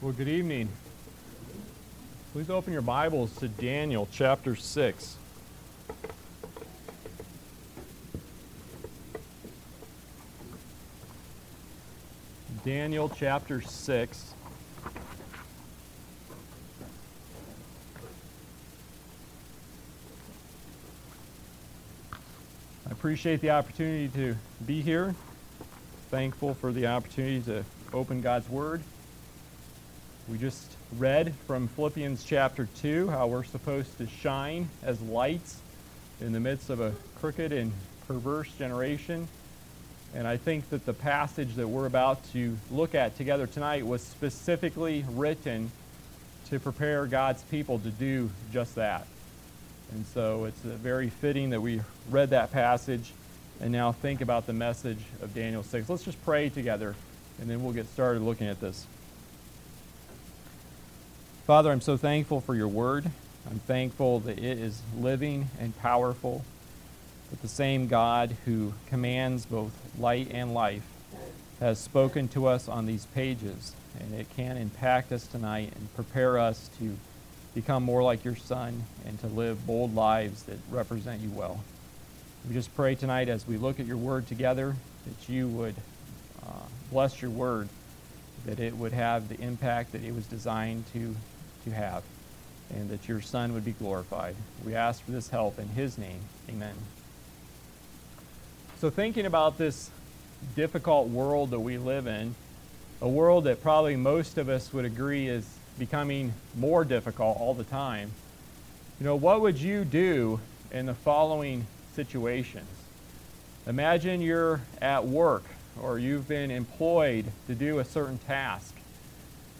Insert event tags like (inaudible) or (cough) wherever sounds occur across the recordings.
Well, good evening. Please open your Bibles to Daniel chapter 6. Daniel chapter 6. I appreciate the opportunity to be here. Thankful for the opportunity to open God's Word. We just read from Philippians chapter 2 how we're supposed to shine as lights in the midst of a crooked and perverse generation. And I think that the passage that we're about to look at together tonight was specifically written to prepare God's people to do just that. And so it's very fitting that we read that passage and now think about the message of Daniel 6. Let's just pray together, and then we'll get started looking at this. Father, I'm so thankful for your word. I'm thankful that it is living and powerful. That the same God who commands both light and life has spoken to us on these pages, and it can impact us tonight and prepare us to become more like your Son and to live bold lives that represent you well. We just pray tonight as we look at your word together that you would uh, bless your word, that it would have the impact that it was designed to, to have, and that your Son would be glorified. We ask for this help in his name. Amen. So, thinking about this difficult world that we live in, a world that probably most of us would agree is becoming more difficult all the time, you know, what would you do in the following situations? Imagine you're at work or you've been employed to do a certain task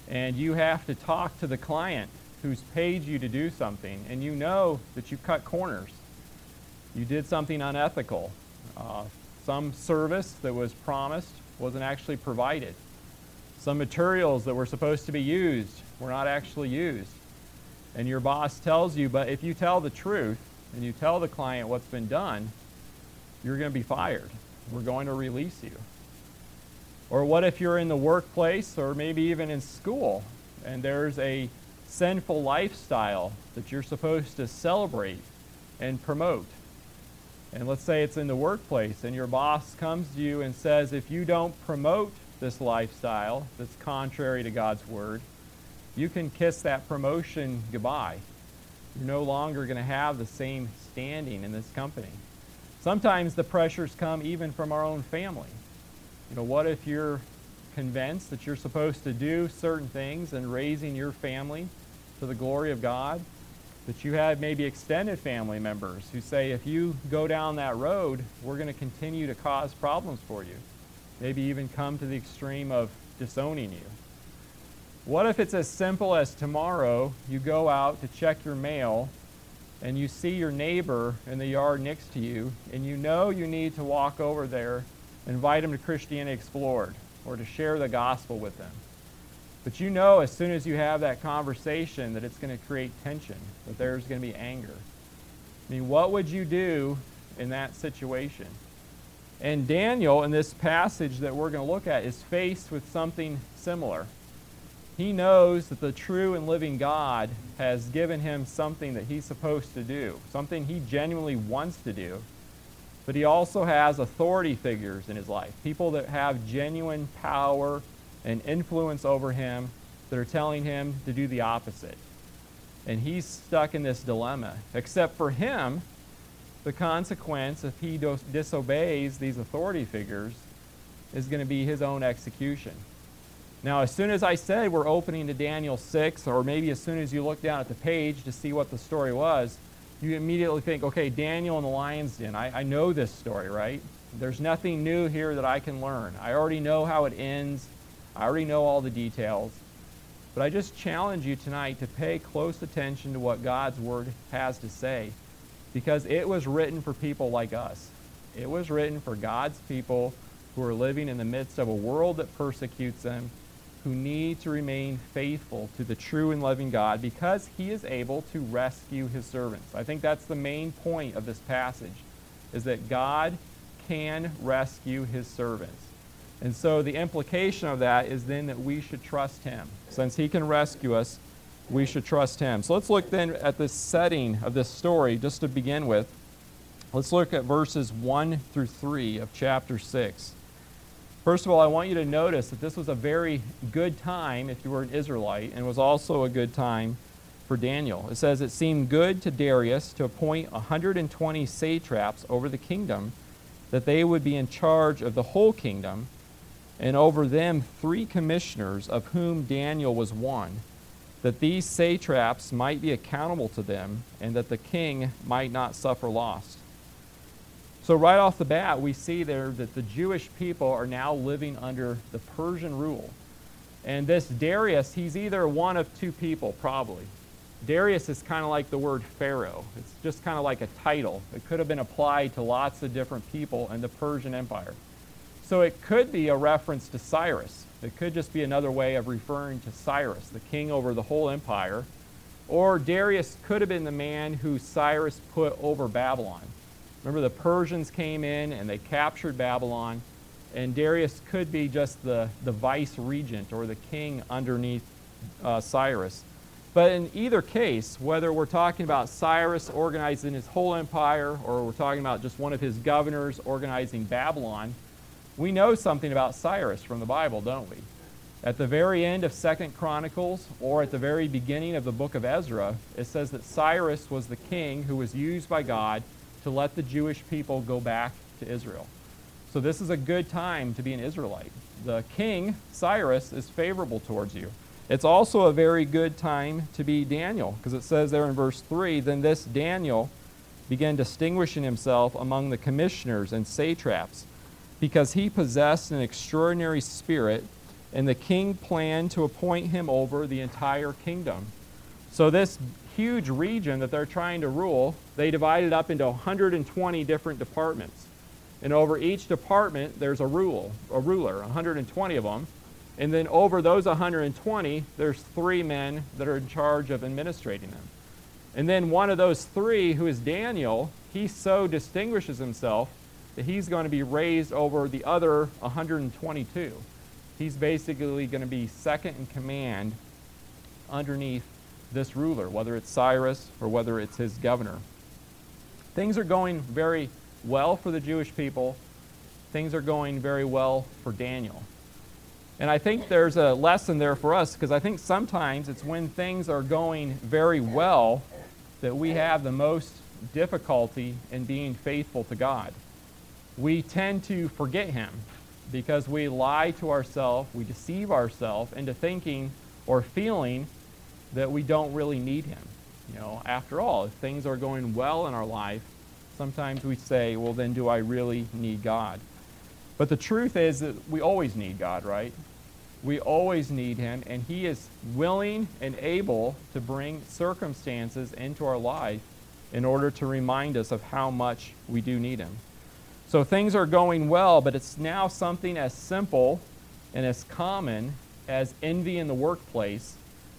and you have to talk to the client who's paid you to do something and you know that you cut corners. You did something unethical uh, some service that was promised wasn't actually provided. Some materials that were supposed to be used were not actually used. And your boss tells you, but if you tell the truth and you tell the client what's been done, you're going to be fired. We're going to release you. Or what if you're in the workplace or maybe even in school and there's a sinful lifestyle that you're supposed to celebrate and promote? and let's say it's in the workplace, and your boss comes to you and says, if you don't promote this lifestyle that's contrary to God's word, you can kiss that promotion goodbye. You're no longer going to have the same standing in this company. Sometimes the pressures come even from our own family. You know, what if you're convinced that you're supposed to do certain things and raising your family to the glory of God? that you have maybe extended family members who say, if you go down that road, we're going to continue to cause problems for you. Maybe even come to the extreme of disowning you. What if it's as simple as tomorrow you go out to check your mail and you see your neighbor in the yard next to you and you know you need to walk over there, invite him to Christianity Explored or to share the gospel with them? But you know as soon as you have that conversation that it's going to create tension, that there's going to be anger. I mean, what would you do in that situation? And Daniel, in this passage that we're going to look at, is faced with something similar. He knows that the true and living God has given him something that he's supposed to do, something he genuinely wants to do. But he also has authority figures in his life, people that have genuine power and influence over him that are telling him to do the opposite. And he's stuck in this dilemma. Except for him, the consequence if he disobeys these authority figures is going to be his own execution. Now, as soon as I said we're opening to Daniel 6, or maybe as soon as you look down at the page to see what the story was, you immediately think, okay, Daniel and the lion's den. I, I know this story, right? There's nothing new here that I can learn. I already know how it ends. I already know all the details. But I just challenge you tonight to pay close attention to what God's Word has to say because it was written for people like us. It was written for God's people who are living in the midst of a world that persecutes them, who need to remain faithful to the true and loving God because he is able to rescue his servants. I think that's the main point of this passage is that God can rescue his servants. And so the implication of that is then that we should trust him. Since he can rescue us, we should trust him. So let's look then at the setting of this story just to begin with. Let's look at verses 1 through 3 of chapter 6. First of all, I want you to notice that this was a very good time if you were an Israelite, and was also a good time for Daniel. It says, It seemed good to Darius to appoint 120 satraps over the kingdom, that they would be in charge of the whole kingdom, and over them three commissioners, of whom Daniel was one, that these satraps might be accountable to them, and that the king might not suffer loss. So, right off the bat, we see there that the Jewish people are now living under the Persian rule. And this Darius, he's either one of two people, probably. Darius is kind of like the word Pharaoh. It's just kind of like a title. It could have been applied to lots of different people in the Persian Empire. So it could be a reference to Cyrus. It could just be another way of referring to Cyrus, the king over the whole empire. Or Darius could have been the man who Cyrus put over Babylon. Remember, the Persians came in and they captured Babylon, and Darius could be just the, the vice regent or the king underneath uh, Cyrus. But in either case, whether we're talking about Cyrus organizing his whole empire or we're talking about just one of his governors organizing Babylon, we know something about Cyrus from the Bible, don't we? At the very end of Second Chronicles or at the very beginning of the book of Ezra, it says that Cyrus was the king who was used by God to let the Jewish people go back to Israel. So this is a good time to be an Israelite. The king, Cyrus, is favorable towards you. It's also a very good time to be Daniel, because it says there in verse 3 Then this Daniel began distinguishing himself among the commissioners and satraps, because he possessed an extraordinary spirit, and the king planned to appoint him over the entire kingdom. So, this huge region that they're trying to rule, they divide it up into 120 different departments. And over each department, there's a rule, a ruler, 120 of them. And then over those 120, there's three men that are in charge of administrating them. And then one of those three, who is Daniel, he so distinguishes himself that he's going to be raised over the other 122. He's basically going to be second in command underneath this ruler, whether it's Cyrus or whether it's his governor. Things are going very well for the Jewish people. Things are going very well for Daniel. And I think there's a lesson there for us because I think sometimes it's when things are going very well that we have the most difficulty in being faithful to God. We tend to forget Him because we lie to ourselves, we deceive ourselves into thinking or feeling that we don't really need him. You know, after all, if things are going well in our life, sometimes we say, well, then do I really need God? But the truth is that we always need God, right? We always need him, and he is willing and able to bring circumstances into our life in order to remind us of how much we do need him. So things are going well, but it's now something as simple and as common as envy in the workplace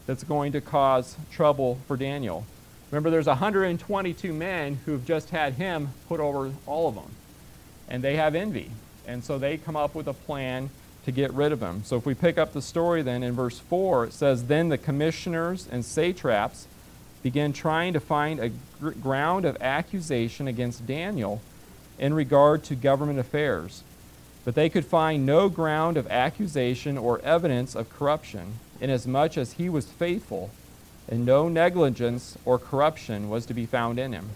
that's going to cause trouble for Daniel. Remember, there's 122 men who've just had him put over all of them, and they have envy. And so they come up with a plan to get rid of him. So if we pick up the story then in verse 4, it says, Then the commissioners and satraps began trying to find a gr- ground of accusation against Daniel in regard to government affairs. But they could find no ground of accusation or evidence of corruption inasmuch as he was faithful, and no negligence or corruption was to be found in him.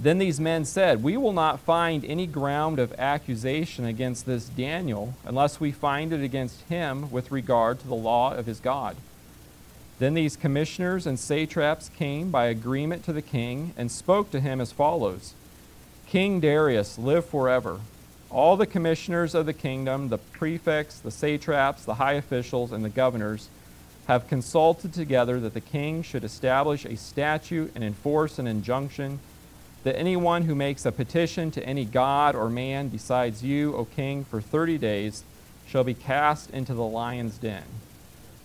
Then these men said, We will not find any ground of accusation against this Daniel unless we find it against him with regard to the law of his God. Then these commissioners and satraps came by agreement to the king and spoke to him as follows King Darius, live forever. All the commissioners of the kingdom, the prefects, the satraps, the high officials, and the governors have consulted together that the king should establish a statute and enforce an injunction that anyone who makes a petition to any god or man besides you, O king, for 30 days shall be cast into the lion's den.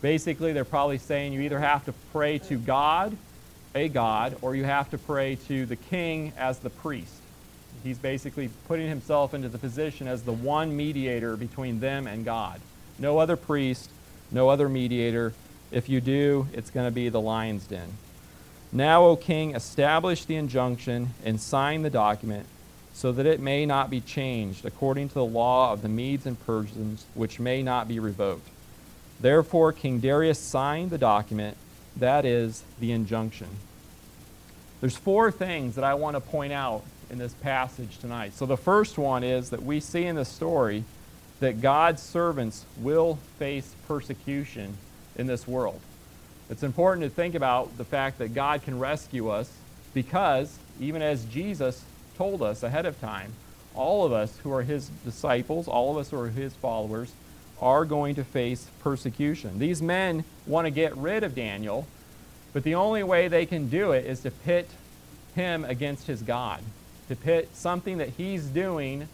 Basically, they're probably saying you either have to pray to God, a God, or you have to pray to the king as the priest. He's basically putting himself into the position as the one mediator between them and God. No other priest, no other mediator. If you do, it's going to be the lion's den. Now, O king, establish the injunction and sign the document so that it may not be changed according to the law of the Medes and Persians, which may not be revoked. Therefore, King Darius signed the document, that is, the injunction. There's four things that I want to point out in this passage tonight. So the first one is that we see in the story that God's servants will face persecution in this world. It's important to think about the fact that God can rescue us because, even as Jesus told us ahead of time, all of us who are his disciples, all of us who are his followers, are going to face persecution. These men want to get rid of Daniel, but the only way they can do it is to pit him against his God, to pit something that he's doing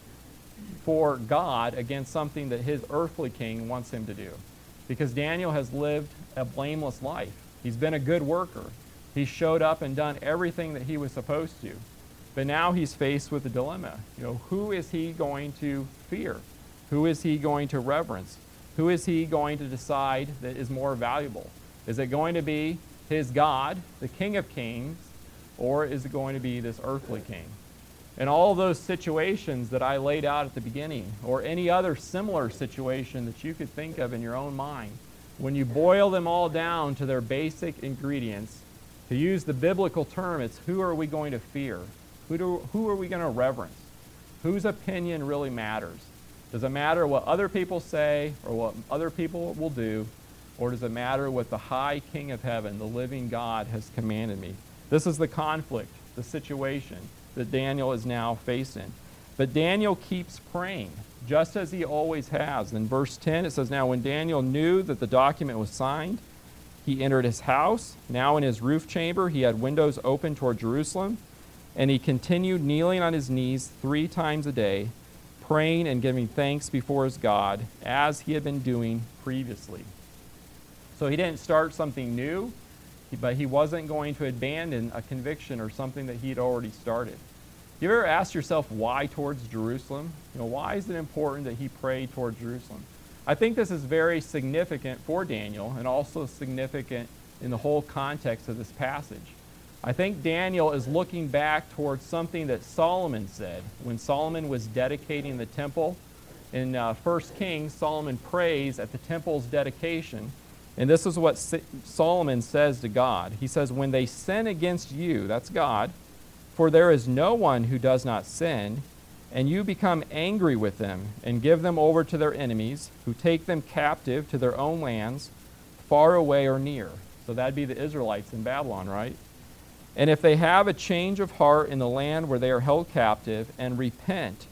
for God against something that his earthly king wants him to do. Because Daniel has lived a blameless life. He's been a good worker. He showed up and done everything that he was supposed to. But now he's faced with a dilemma. You know, who is he going to fear? Who is he going to reverence? Who is he going to decide that is more valuable? Is it going to be his God, the King of Kings, or is it going to be this earthly king? In all those situations that I laid out at the beginning, or any other similar situation that you could think of in your own mind, when you boil them all down to their basic ingredients, to use the biblical term, it's who are we going to fear? Who, do, who are we going to reverence? Whose opinion really matters? Does it matter what other people say or what other people will do? Or does it matter what the high King of heaven, the living God, has commanded me? This is the conflict, the situation that Daniel is now facing. But Daniel keeps praying, just as he always has. In verse 10, it says, Now when Daniel knew that the document was signed, he entered his house. Now in his roof chamber, he had windows open toward Jerusalem. And he continued kneeling on his knees three times a day praying and giving thanks before his God as he had been doing previously. So he didn't start something new, but he wasn't going to abandon a conviction or something that he'd already started. You ever asked yourself why towards Jerusalem? You know, why is it important that he prayed towards Jerusalem? I think this is very significant for Daniel and also significant in the whole context of this passage. I think Daniel is looking back towards something that Solomon said when Solomon was dedicating the temple. In uh, 1 Kings, Solomon prays at the temple's dedication. And this is what Solomon says to God. He says, When they sin against you, that's God, for there is no one who does not sin, and you become angry with them and give them over to their enemies, who take them captive to their own lands, far away or near. So that'd be the Israelites in Babylon, right? And if they have a change of heart in the land where they are held captive, and repent,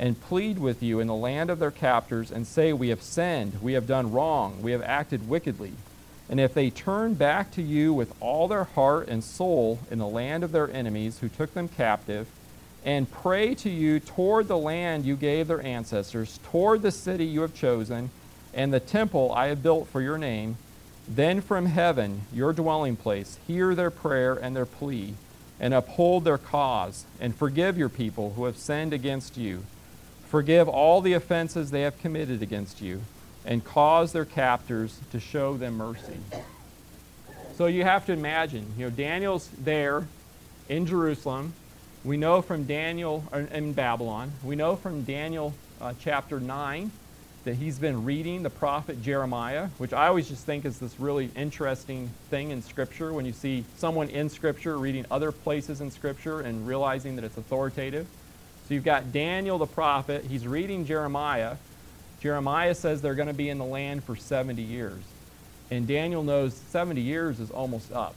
and plead with you in the land of their captors, and say, We have sinned, we have done wrong, we have acted wickedly. And if they turn back to you with all their heart and soul in the land of their enemies who took them captive, and pray to you toward the land you gave their ancestors, toward the city you have chosen, and the temple I have built for your name, then from heaven, your dwelling place, hear their prayer and their plea, and uphold their cause, and forgive your people who have sinned against you. Forgive all the offenses they have committed against you, and cause their captors to show them mercy. So you have to imagine, you know, Daniel's there in Jerusalem. We know from Daniel in Babylon. We know from Daniel uh, chapter 9 that he's been reading the prophet Jeremiah, which I always just think is this really interesting thing in Scripture when you see someone in Scripture reading other places in Scripture and realizing that it's authoritative. So you've got Daniel the prophet, he's reading Jeremiah. Jeremiah says they're going to be in the land for 70 years. And Daniel knows 70 years is almost up.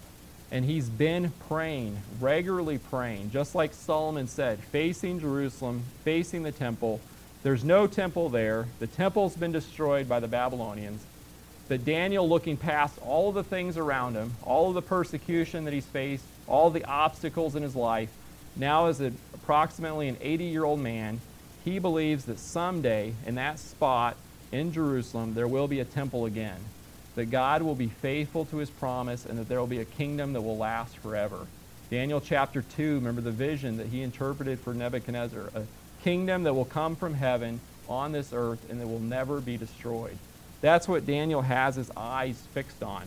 And he's been praying, regularly praying, just like Solomon said, facing Jerusalem, facing the temple there's no temple there. The temple's been destroyed by the Babylonians. But Daniel, looking past all of the things around him, all of the persecution that he's faced, all the obstacles in his life, now as a, approximately an 80 year old man, he believes that someday in that spot in Jerusalem there will be a temple again. That God will be faithful to his promise and that there will be a kingdom that will last forever. Daniel chapter 2, remember the vision that he interpreted for Nebuchadnezzar a kingdom that will come from heaven on this earth and that will never be destroyed. That's what Daniel has his eyes fixed on.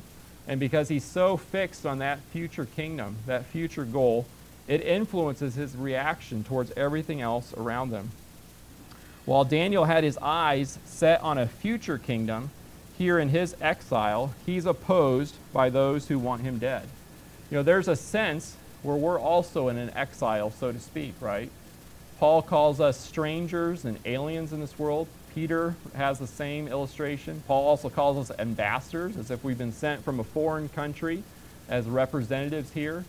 And because he's so fixed on that future kingdom, that future goal, it influences his reaction towards everything else around them. While Daniel had his eyes set on a future kingdom, here in his exile, he's opposed by those who want him dead. You know, there's a sense where we're also in an exile, so to speak, right? Paul calls us strangers and aliens in this world. Peter has the same illustration. Paul also calls us ambassadors, as if we've been sent from a foreign country as representatives here.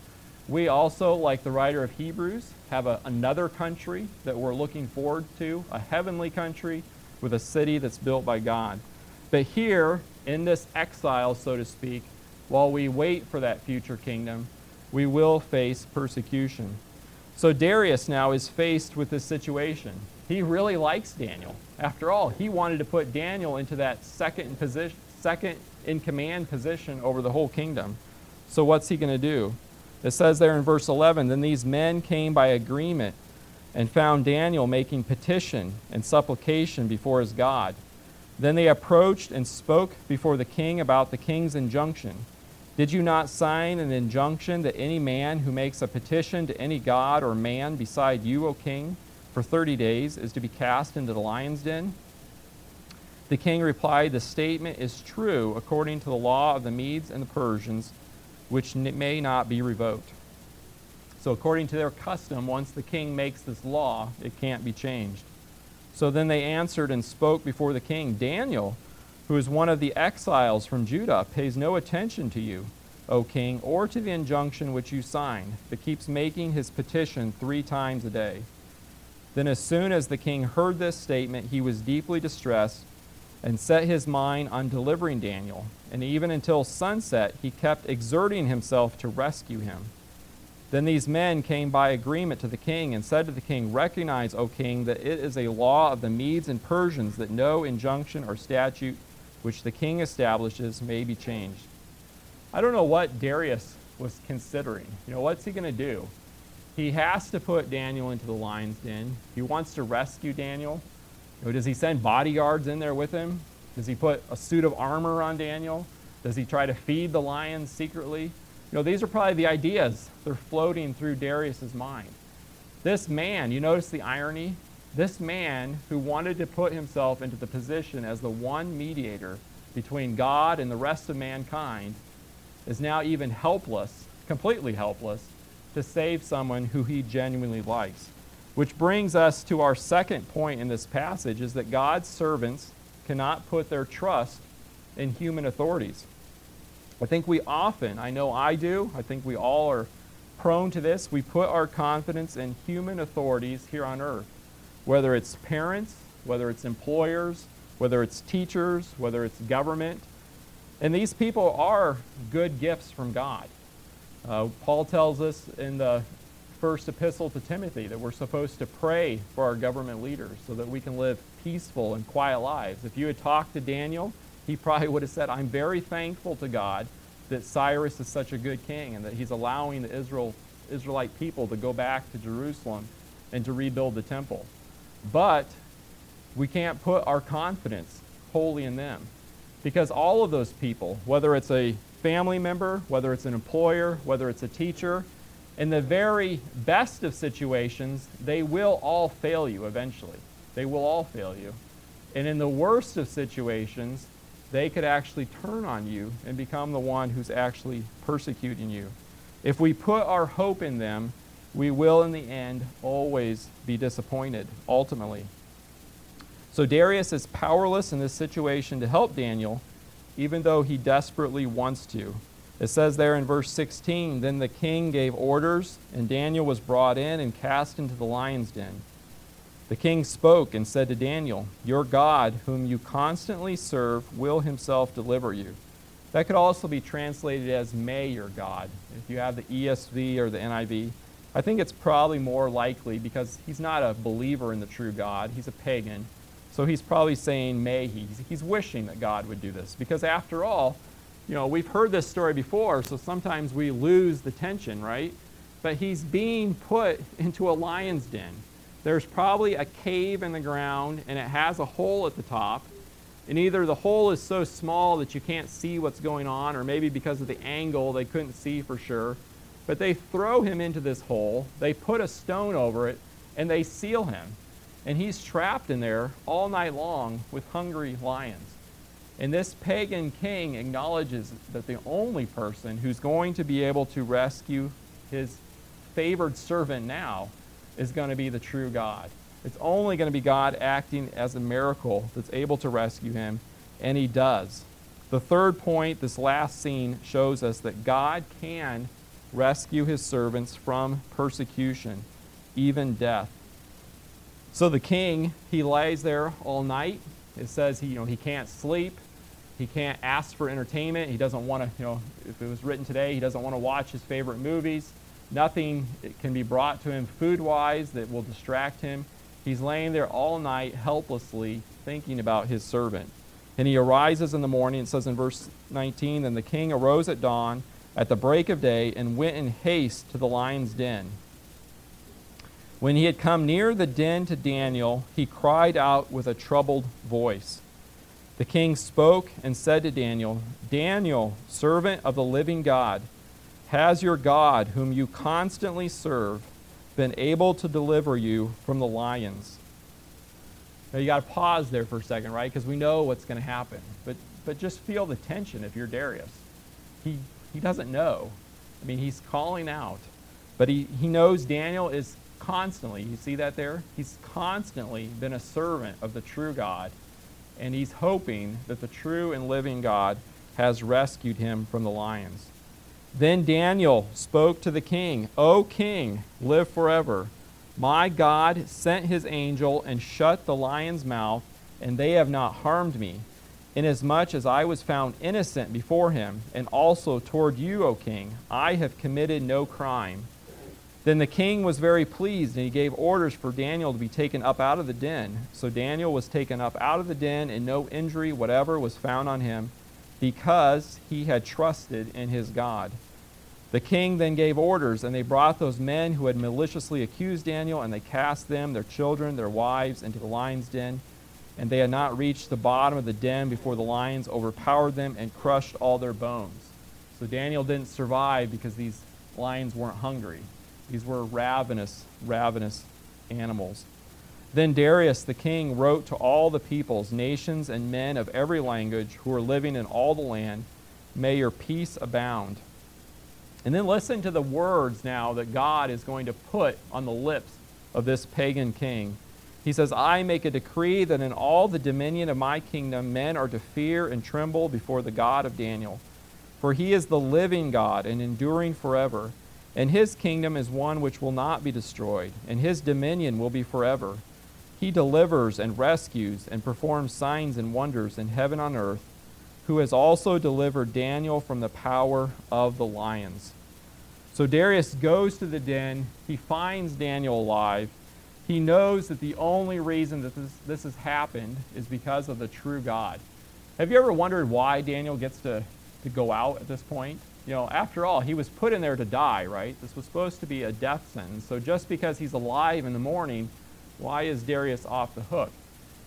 We also, like the writer of Hebrews, have a, another country that we're looking forward to, a heavenly country with a city that's built by God. But here, in this exile, so to speak, while we wait for that future kingdom, we will face persecution. So Darius now is faced with this situation. He really likes Daniel. After all, he wanted to put Daniel into that second position, second in command position over the whole kingdom. So what's he going to do? It says there in verse 11, then these men came by agreement and found Daniel making petition and supplication before his God. Then they approached and spoke before the king about the king's injunction. Did you not sign an injunction that any man who makes a petition to any god or man beside you, O king, for thirty days is to be cast into the lion's den? The king replied, The statement is true according to the law of the Medes and the Persians, which may not be revoked. So, according to their custom, once the king makes this law, it can't be changed. So then they answered and spoke before the king Daniel who is one of the exiles from Judah, pays no attention to you, O king, or to the injunction which you signed, but keeps making his petition three times a day. Then, as soon as the king heard this statement, he was deeply distressed and set his mind on delivering Daniel. And even until sunset, he kept exerting himself to rescue him. Then these men came by agreement to the king and said to the king, Recognize, O king, that it is a law of the Medes and Persians that no injunction or statute which the king establishes may be changed. I don't know what Darius was considering. You know, what's he going to do? He has to put Daniel into the lion's den. He wants to rescue Daniel. You know, does he send bodyguards in there with him? Does he put a suit of armor on Daniel? Does he try to feed the lions secretly? You know, these are probably the ideas. that are floating through Darius's mind. This man, you notice the irony? This man who wanted to put himself into the position as the one mediator between God and the rest of mankind is now even helpless, completely helpless, to save someone who he genuinely likes. Which brings us to our second point in this passage is that God's servants cannot put their trust in human authorities. I think we often, I know I do, I think we all are prone to this, we put our confidence in human authorities here on earth whether it's parents, whether it's employers, whether it's teachers, whether it's government. And these people are good gifts from God. Uh, Paul tells us in the first epistle to Timothy that we're supposed to pray for our government leaders so that we can live peaceful and quiet lives. If you had talked to Daniel, he probably would have said, I'm very thankful to God that Cyrus is such a good king and that he's allowing the Israel, Israelite people to go back to Jerusalem and to rebuild the temple. But we can't put our confidence wholly in them. Because all of those people, whether it's a family member, whether it's an employer, whether it's a teacher, in the very best of situations, they will all fail you eventually. They will all fail you. And in the worst of situations, they could actually turn on you and become the one who's actually persecuting you. If we put our hope in them, we will in the end always be disappointed, ultimately. So Darius is powerless in this situation to help Daniel, even though he desperately wants to. It says there in verse 16 Then the king gave orders, and Daniel was brought in and cast into the lion's den. The king spoke and said to Daniel, Your God, whom you constantly serve, will himself deliver you. That could also be translated as may your God, if you have the ESV or the NIV. I think it's probably more likely because he's not a believer in the true God, he's a pagan. So he's probably saying, may he. He's wishing that God would do this. Because after all, you know, we've heard this story before, so sometimes we lose the tension, right? But he's being put (laughs) into a lion's den. There's probably a cave in the ground, and it has a hole at the top. And either the hole is so small that you can't see what's going on, or maybe because of the angle they couldn't see for sure. But they throw him into this hole, they put a stone over it, and they seal him. And he's trapped in there all night long with hungry lions. And this pagan king acknowledges that the only person who's going to be able to rescue his favored servant now is going to be the true God. It's only going to be God acting as a miracle that's able to rescue him, and he does. The third point, this last scene, shows us that God can rescue his servants from persecution, even death. So the king, he lays there all night. It says he, you know, he can't sleep. He can't ask for entertainment. He doesn't want to, you know, if it was written today, he doesn't want to watch his favorite movies. Nothing can be brought to him food wise that will distract him. He's laying there all night helplessly thinking about his servant. And he arises in the morning. It says in verse 19 Then the king arose at dawn at the break of day and went in haste to the lion's den. When he had come near the den to Daniel, he cried out with a troubled voice. The king spoke and said to Daniel, Daniel, servant of the living God, has your God, whom you constantly serve, been able to deliver you from the lions? Now you got to pause there for a second, right? Because we know what's going to happen. But, but just feel the tension if you're Darius. He, he doesn't know. I mean, he's calling out. But he, he knows Daniel is constantly, you see that there? He's constantly been a servant of the true God and he's hoping that the true and living God has rescued him from the lions. Then Daniel spoke to the king, O king, live forever. My God sent his angel and shut the lion's mouth, and they have not harmed me, inasmuch as I was found innocent before him, and also toward you, O king. I have committed no crime. Then the king was very pleased, and he gave orders for Daniel to be taken up out of the den. So Daniel was taken up out of the den, and no injury whatever was found on him, because he had trusted in his God. The king then gave orders, and they brought those men who had maliciously accused Daniel, and they cast them, their children, their wives, into the lion's den. And they had not reached the bottom of the den before the lions overpowered them and crushed all their bones. So Daniel didn't survive because these lions weren't hungry. These were ravenous, ravenous animals. Then Darius the king wrote to all the peoples, nations, and men of every language who are living in all the land, May your peace abound. And then listen to the words now that God is going to put on the lips of this pagan king. He says, I make a decree that in all the dominion of my kingdom men are to fear and tremble before the God of Daniel. For he is the living God and enduring forever and his kingdom is one which will not be destroyed, and his dominion will be forever. He delivers and rescues and performs signs and wonders in heaven on earth, who has also delivered Daniel from the power of the lions. So Darius goes to the den. He finds Daniel alive. He knows that the only reason that this, this has happened is because of the true God. Have you ever wondered why Daniel gets to, to go out at this point? You know, after all, he was put in there to die, right? This was supposed to be a death sentence. So just because he's alive in the morning, why is Darius off the hook?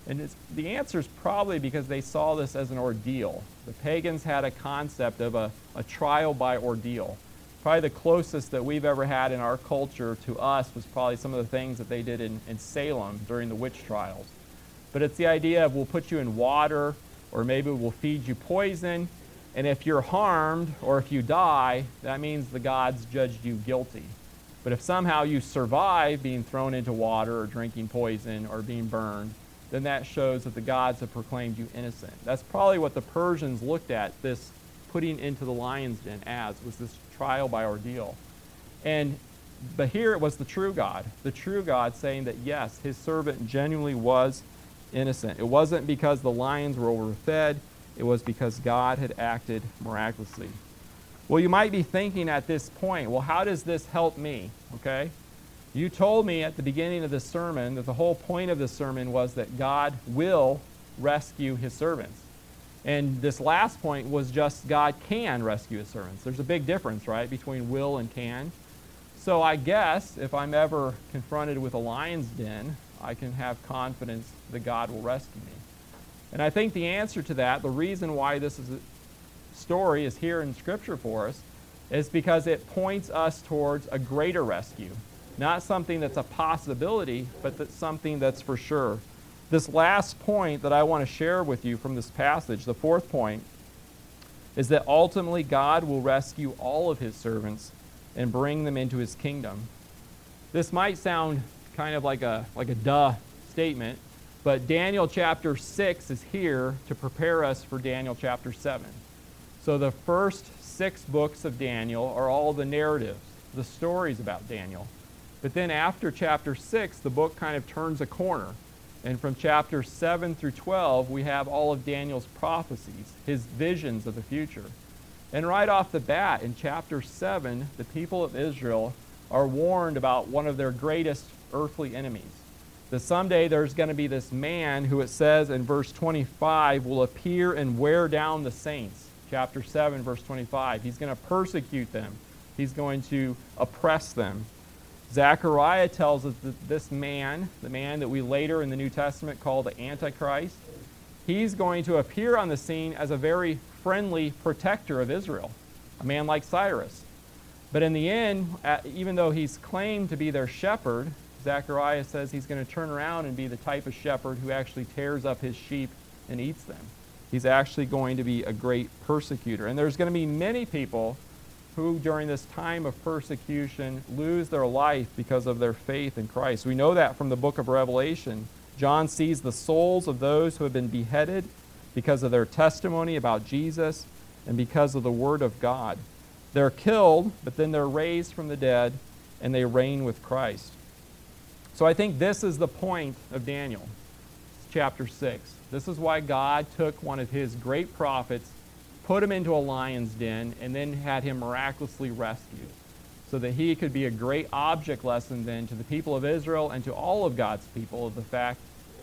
And the answer is probably because they saw this as an ordeal. The pagans had a concept of a, a trial by ordeal. Probably the closest that we've ever had in our culture to us was probably some of the things that they did in, in Salem during the witch trials. But it's the idea of we'll put you in water, or maybe we'll feed you poison, and if you're harmed or if you die, that means the gods judged you guilty. But if somehow you survive being thrown into water or drinking poison or being burned, then that shows that the gods have proclaimed you innocent. That's probably what the Persians looked at this putting into the lion's den as was this trial by ordeal. And but here it was the true God, the true God saying that yes, his servant genuinely was innocent. It wasn't because the lions were overfed it was because God had acted miraculously. Well, you might be thinking at this point, well, how does this help me? Okay? You told me at the beginning of the sermon that the whole point of the sermon was that God will rescue his servants. And this last point was just God can rescue his servants. There's a big difference, right, between will and can. So I guess if I'm ever confronted with a lion's den, I can have confidence that God will rescue me. And I think the answer to that, the reason why this is a story is here in Scripture for us, is because it points us towards a greater rescue. Not something that's a possibility, but that's something that's for sure. This last point that I want to share with you from this passage, the fourth point, is that ultimately God will rescue all of his servants and bring them into his kingdom. This might sound kind of like a like a duh statement, but Daniel chapter 6 is here to prepare us for Daniel chapter 7. So the first 6 books of Daniel are all the narratives, the stories about Daniel. But then after chapter 6, the book kind of turns a corner. And from chapter 7 through 12, we have all of Daniel's prophecies, his visions of the future. And right off the bat, in chapter 7, the people of Israel are warned about one of their greatest earthly enemies. That someday there's going to be this man who it says in verse 25 will appear and wear down the saints. Chapter 7, verse 25. He's going to persecute them, he's going to oppress them. Zechariah tells us that this man, the man that we later in the New Testament call the Antichrist, he's going to appear on the scene as a very friendly protector of Israel, a man like Cyrus. But in the end, uh, even though he's claimed to be their shepherd, Zechariah says he's going to turn around and be the type of shepherd who actually tears up his sheep and eats them. He's actually going to be a great persecutor. And there's going to be many people who, during this time of persecution, lose their life because of their faith in Christ. We know that from the book of Revelation. John sees the souls of those who have been beheaded because of their testimony about Jesus and because of the Word of God. They're killed, but then they're raised from the dead and they reign with Christ. So I think this is the point of Daniel, chapter 6. This is why God took one of his great prophets put him into a lion's den, and then had him miraculously rescued so that he could be a great object lesson then to the people of Israel and to all of God's people of the fact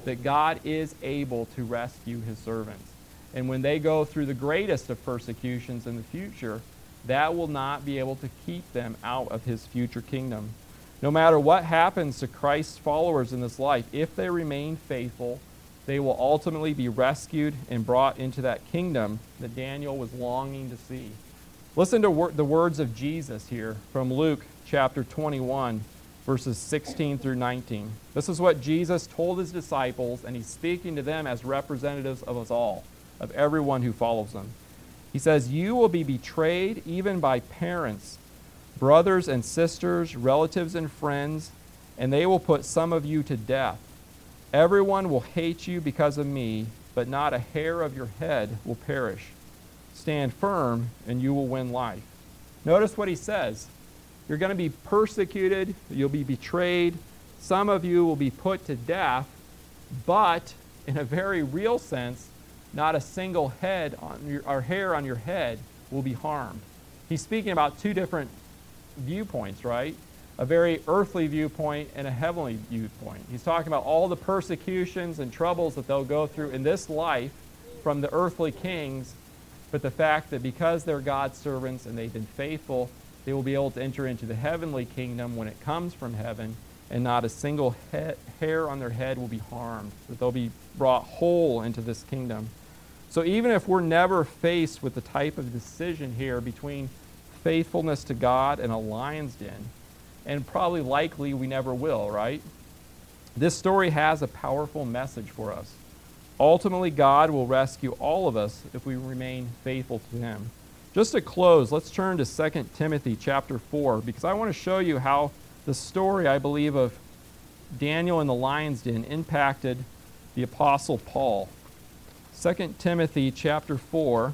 that God is able to rescue his servants. And when they go through the greatest of persecutions in the future, that will not be able to keep them out of his future kingdom. No matter what happens to Christ's followers in this life, if they remain faithful, they will ultimately be rescued and brought into that kingdom that Daniel was longing to see. Listen to wor- the words of Jesus here from Luke chapter 21, verses 16 through 19. This is what Jesus told his disciples, and he's speaking to them as representatives of us all, of everyone who follows him. He says, You will be betrayed even by parents, brothers and sisters, relatives and friends, and they will put some of you to death Everyone will hate you because of me, but not a hair of your head will perish. Stand firm, and you will win life. Notice what he says. You're going to be persecuted, you'll be betrayed, some of you will be put to death, but in a very real sense, not a single head on your, or hair on your head will be harmed. He's speaking about two different viewpoints, right? a very earthly viewpoint and a heavenly viewpoint. He's talking about all the persecutions and troubles that they'll go through in this life from the earthly kings, but the fact that because they're God's servants and they've been faithful, they will be able to enter into the heavenly kingdom when it comes from heaven, and not a single he- hair on their head will be harmed, that they'll be brought whole into this kingdom. So even if we're never faced with the type of decision here between faithfulness to God and a lion's den, and probably likely we never will, right? This story has a powerful message for us. Ultimately, God will rescue all of us if we remain faithful to Him. Just to close, let's turn to 2 Timothy chapter 4 because I want to show you how the story, I believe, of Daniel in the lion's den impacted the Apostle Paul. 2 Timothy chapter 4.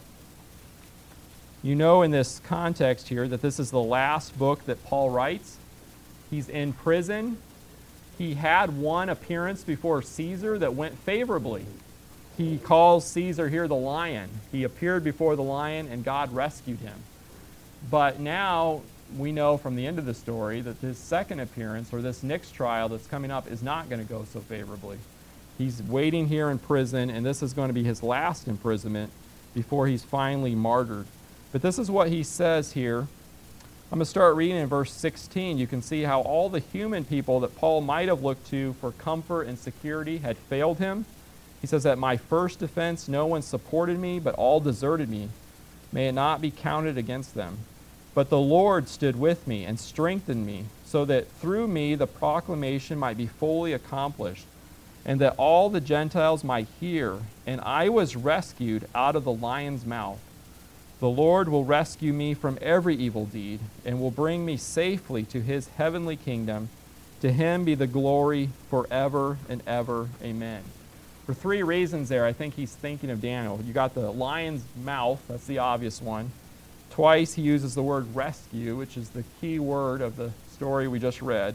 You know in this context here that this is the last book that Paul writes. He's in prison. He had one appearance before Caesar that went favorably. He calls Caesar here the lion. He appeared before the lion and God rescued him. But now we know from the end of the story that this second appearance or this next trial that's coming up is not going to go so favorably. He's waiting here in prison, and this is going to be his last imprisonment before he's finally martyred. But this is what he says here I'm going to start reading in verse 16. You can see how all the human people that Paul might have looked to for comfort and security had failed him. He says, At my first defense, no one supported me, but all deserted me. May it not be counted against them. But the Lord stood with me and strengthened me, so that through me the proclamation might be fully accomplished, and that all the Gentiles might hear. And I was rescued out of the lion's mouth. The Lord will rescue me from every evil deed and will bring me safely to his heavenly kingdom. To him be the glory forever and ever. Amen. For three reasons there, I think he's thinking of Daniel. You got the lion's mouth, that's the obvious one. Twice he uses the word rescue, which is the key word of the story we just read.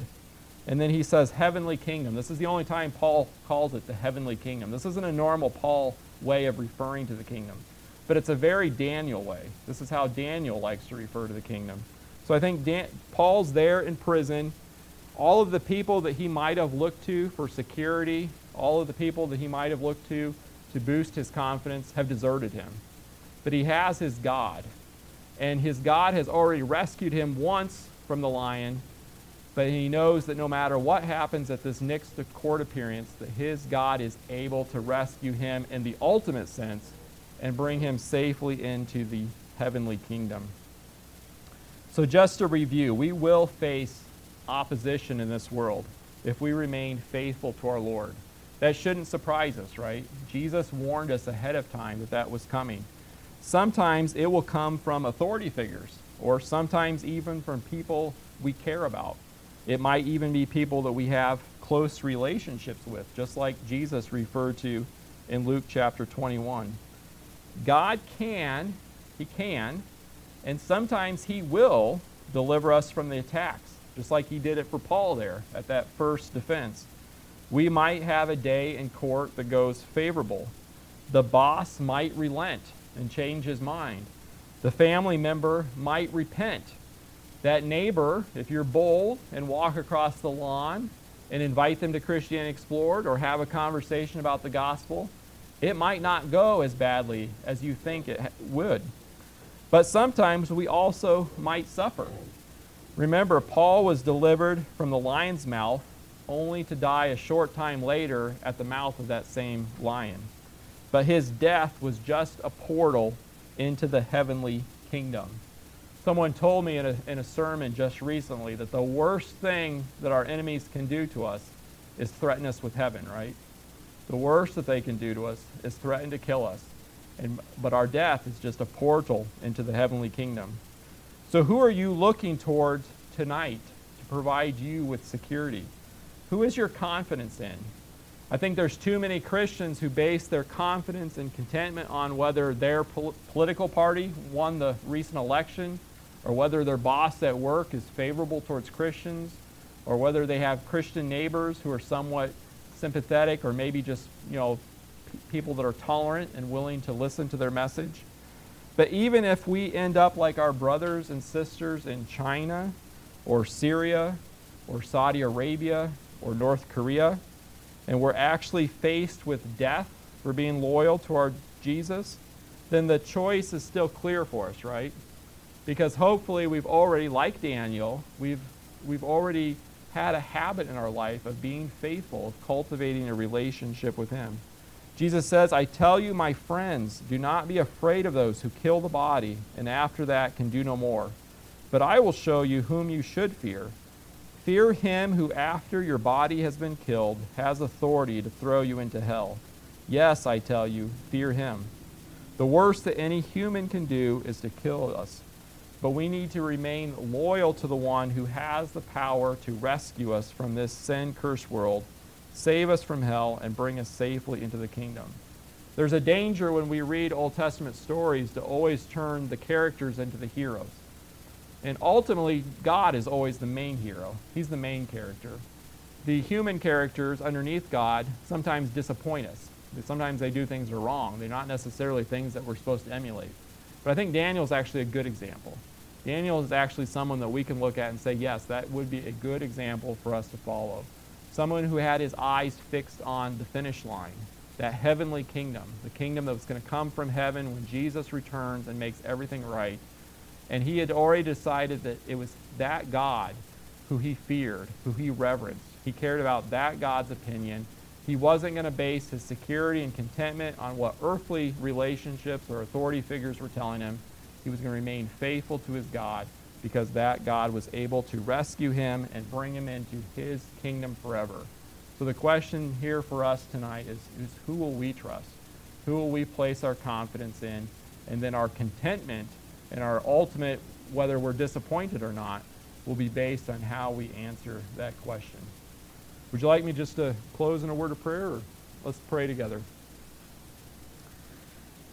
And then he says heavenly kingdom. This is the only time Paul calls it the heavenly kingdom. This isn't a normal Paul way of referring to the kingdom but it's a very Daniel way. This is how Daniel likes to refer to the kingdom. So I think Dan- Paul's there in prison. All of the people that he might have looked to for security, all of the people that he might have looked to to boost his confidence have deserted him. But he has his God. And his God has already rescued him once from the lion, but he knows that no matter what happens at this next court appearance, that his God is able to rescue him in the ultimate sense and bring him safely into the heavenly kingdom. So, just to review, we will face opposition in this world if we remain faithful to our Lord. That shouldn't surprise us, right? Jesus warned us ahead of time that that was coming. Sometimes it will come from authority figures, or sometimes even from people we care about. It might even be people that we have close relationships with, just like Jesus referred to in Luke chapter 21. God can, He can, and sometimes He will deliver us from the attacks, just like He did it for Paul there at that first defense. We might have a day in court that goes favorable. The boss might relent and change his mind. The family member might repent. That neighbor, if you're bold and walk across the lawn and invite them to Christianity Explored or have a conversation about the gospel, it might not go as badly as you think it would. But sometimes we also might suffer. Remember, Paul was delivered from the lion's mouth only to die a short time later at the mouth of that same lion. But his death was just a portal into the heavenly kingdom. Someone told me in a, in a sermon just recently that the worst thing that our enemies can do to us is threaten us with heaven, right? The worst that they can do to us is threaten to kill us. And, but our death is just a portal into the heavenly kingdom. So, who are you looking towards tonight to provide you with security? Who is your confidence in? I think there's too many Christians who base their confidence and contentment on whether their pol- political party won the recent election, or whether their boss at work is favorable towards Christians, or whether they have Christian neighbors who are somewhat sympathetic or maybe just, you know, people that are tolerant and willing to listen to their message. But even if we end up like our brothers and sisters in China or Syria or Saudi Arabia or North Korea, and we're actually faced with death for being loyal to our Jesus, then the choice is still clear for us, right? Because hopefully we've already, like Daniel, we've, we've already had a habit in our life of being faithful, of cultivating a relationship with Him. Jesus says, I tell you, my friends, do not be afraid of those who kill the body and after that can do no more. But I will show you whom you should fear. Fear him who, after your body has been killed, has authority to throw you into hell. Yes, I tell you, fear him. The worst that any human can do is to kill us but we need to remain loyal to the one who has the power to rescue us from this sin cursed world, save us from hell, and bring us safely into the kingdom. There's a danger when we read Old Testament stories to always turn the characters into the heroes. And ultimately, God is always the main hero, He's the main character. The human characters underneath God sometimes disappoint us. Sometimes they do things that are wrong. They're not necessarily things that we're supposed to emulate. But I think Daniel is actually a good example. Daniel is actually someone that we can look at and say, yes, that would be a good example for us to follow. Someone who had his eyes fixed on the finish line, that heavenly kingdom, the kingdom that was going to come from heaven when Jesus returns and makes everything right. And he had already decided that it was that God who he feared, who he reverenced. He cared about that God's opinion. He wasn't going to base his security and contentment on what earthly relationships or authority figures were telling him. He was going to remain faithful to his God because that God was able to rescue him and bring him into his kingdom forever. So the question here for us tonight is, is who will we trust? Who will we place our confidence in? And then our contentment and our ultimate, whether we're disappointed or not, will be based on how we answer that question. Would you like me just to close in a word of prayer? Or let's pray together.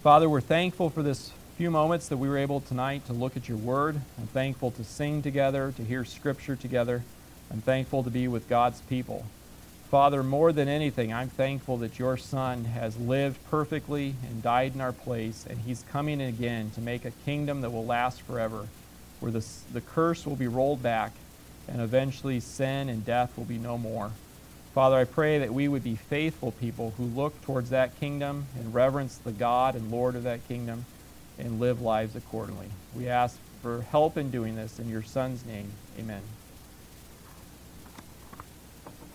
Father, we're thankful for this few moments that we were able tonight to look at your word. I'm thankful to sing together, to hear scripture together. I'm thankful to be with God's people. Father, more than anything, I'm thankful that your Son has lived perfectly and died in our place, and he's coming again to make a kingdom that will last forever, where the, the curse will be rolled back, and eventually sin and death will be no more. Father, I pray that we would be faithful people who look towards that kingdom and reverence the God and Lord of that kingdom and live lives accordingly. We ask for help in doing this in your Son's name. Amen.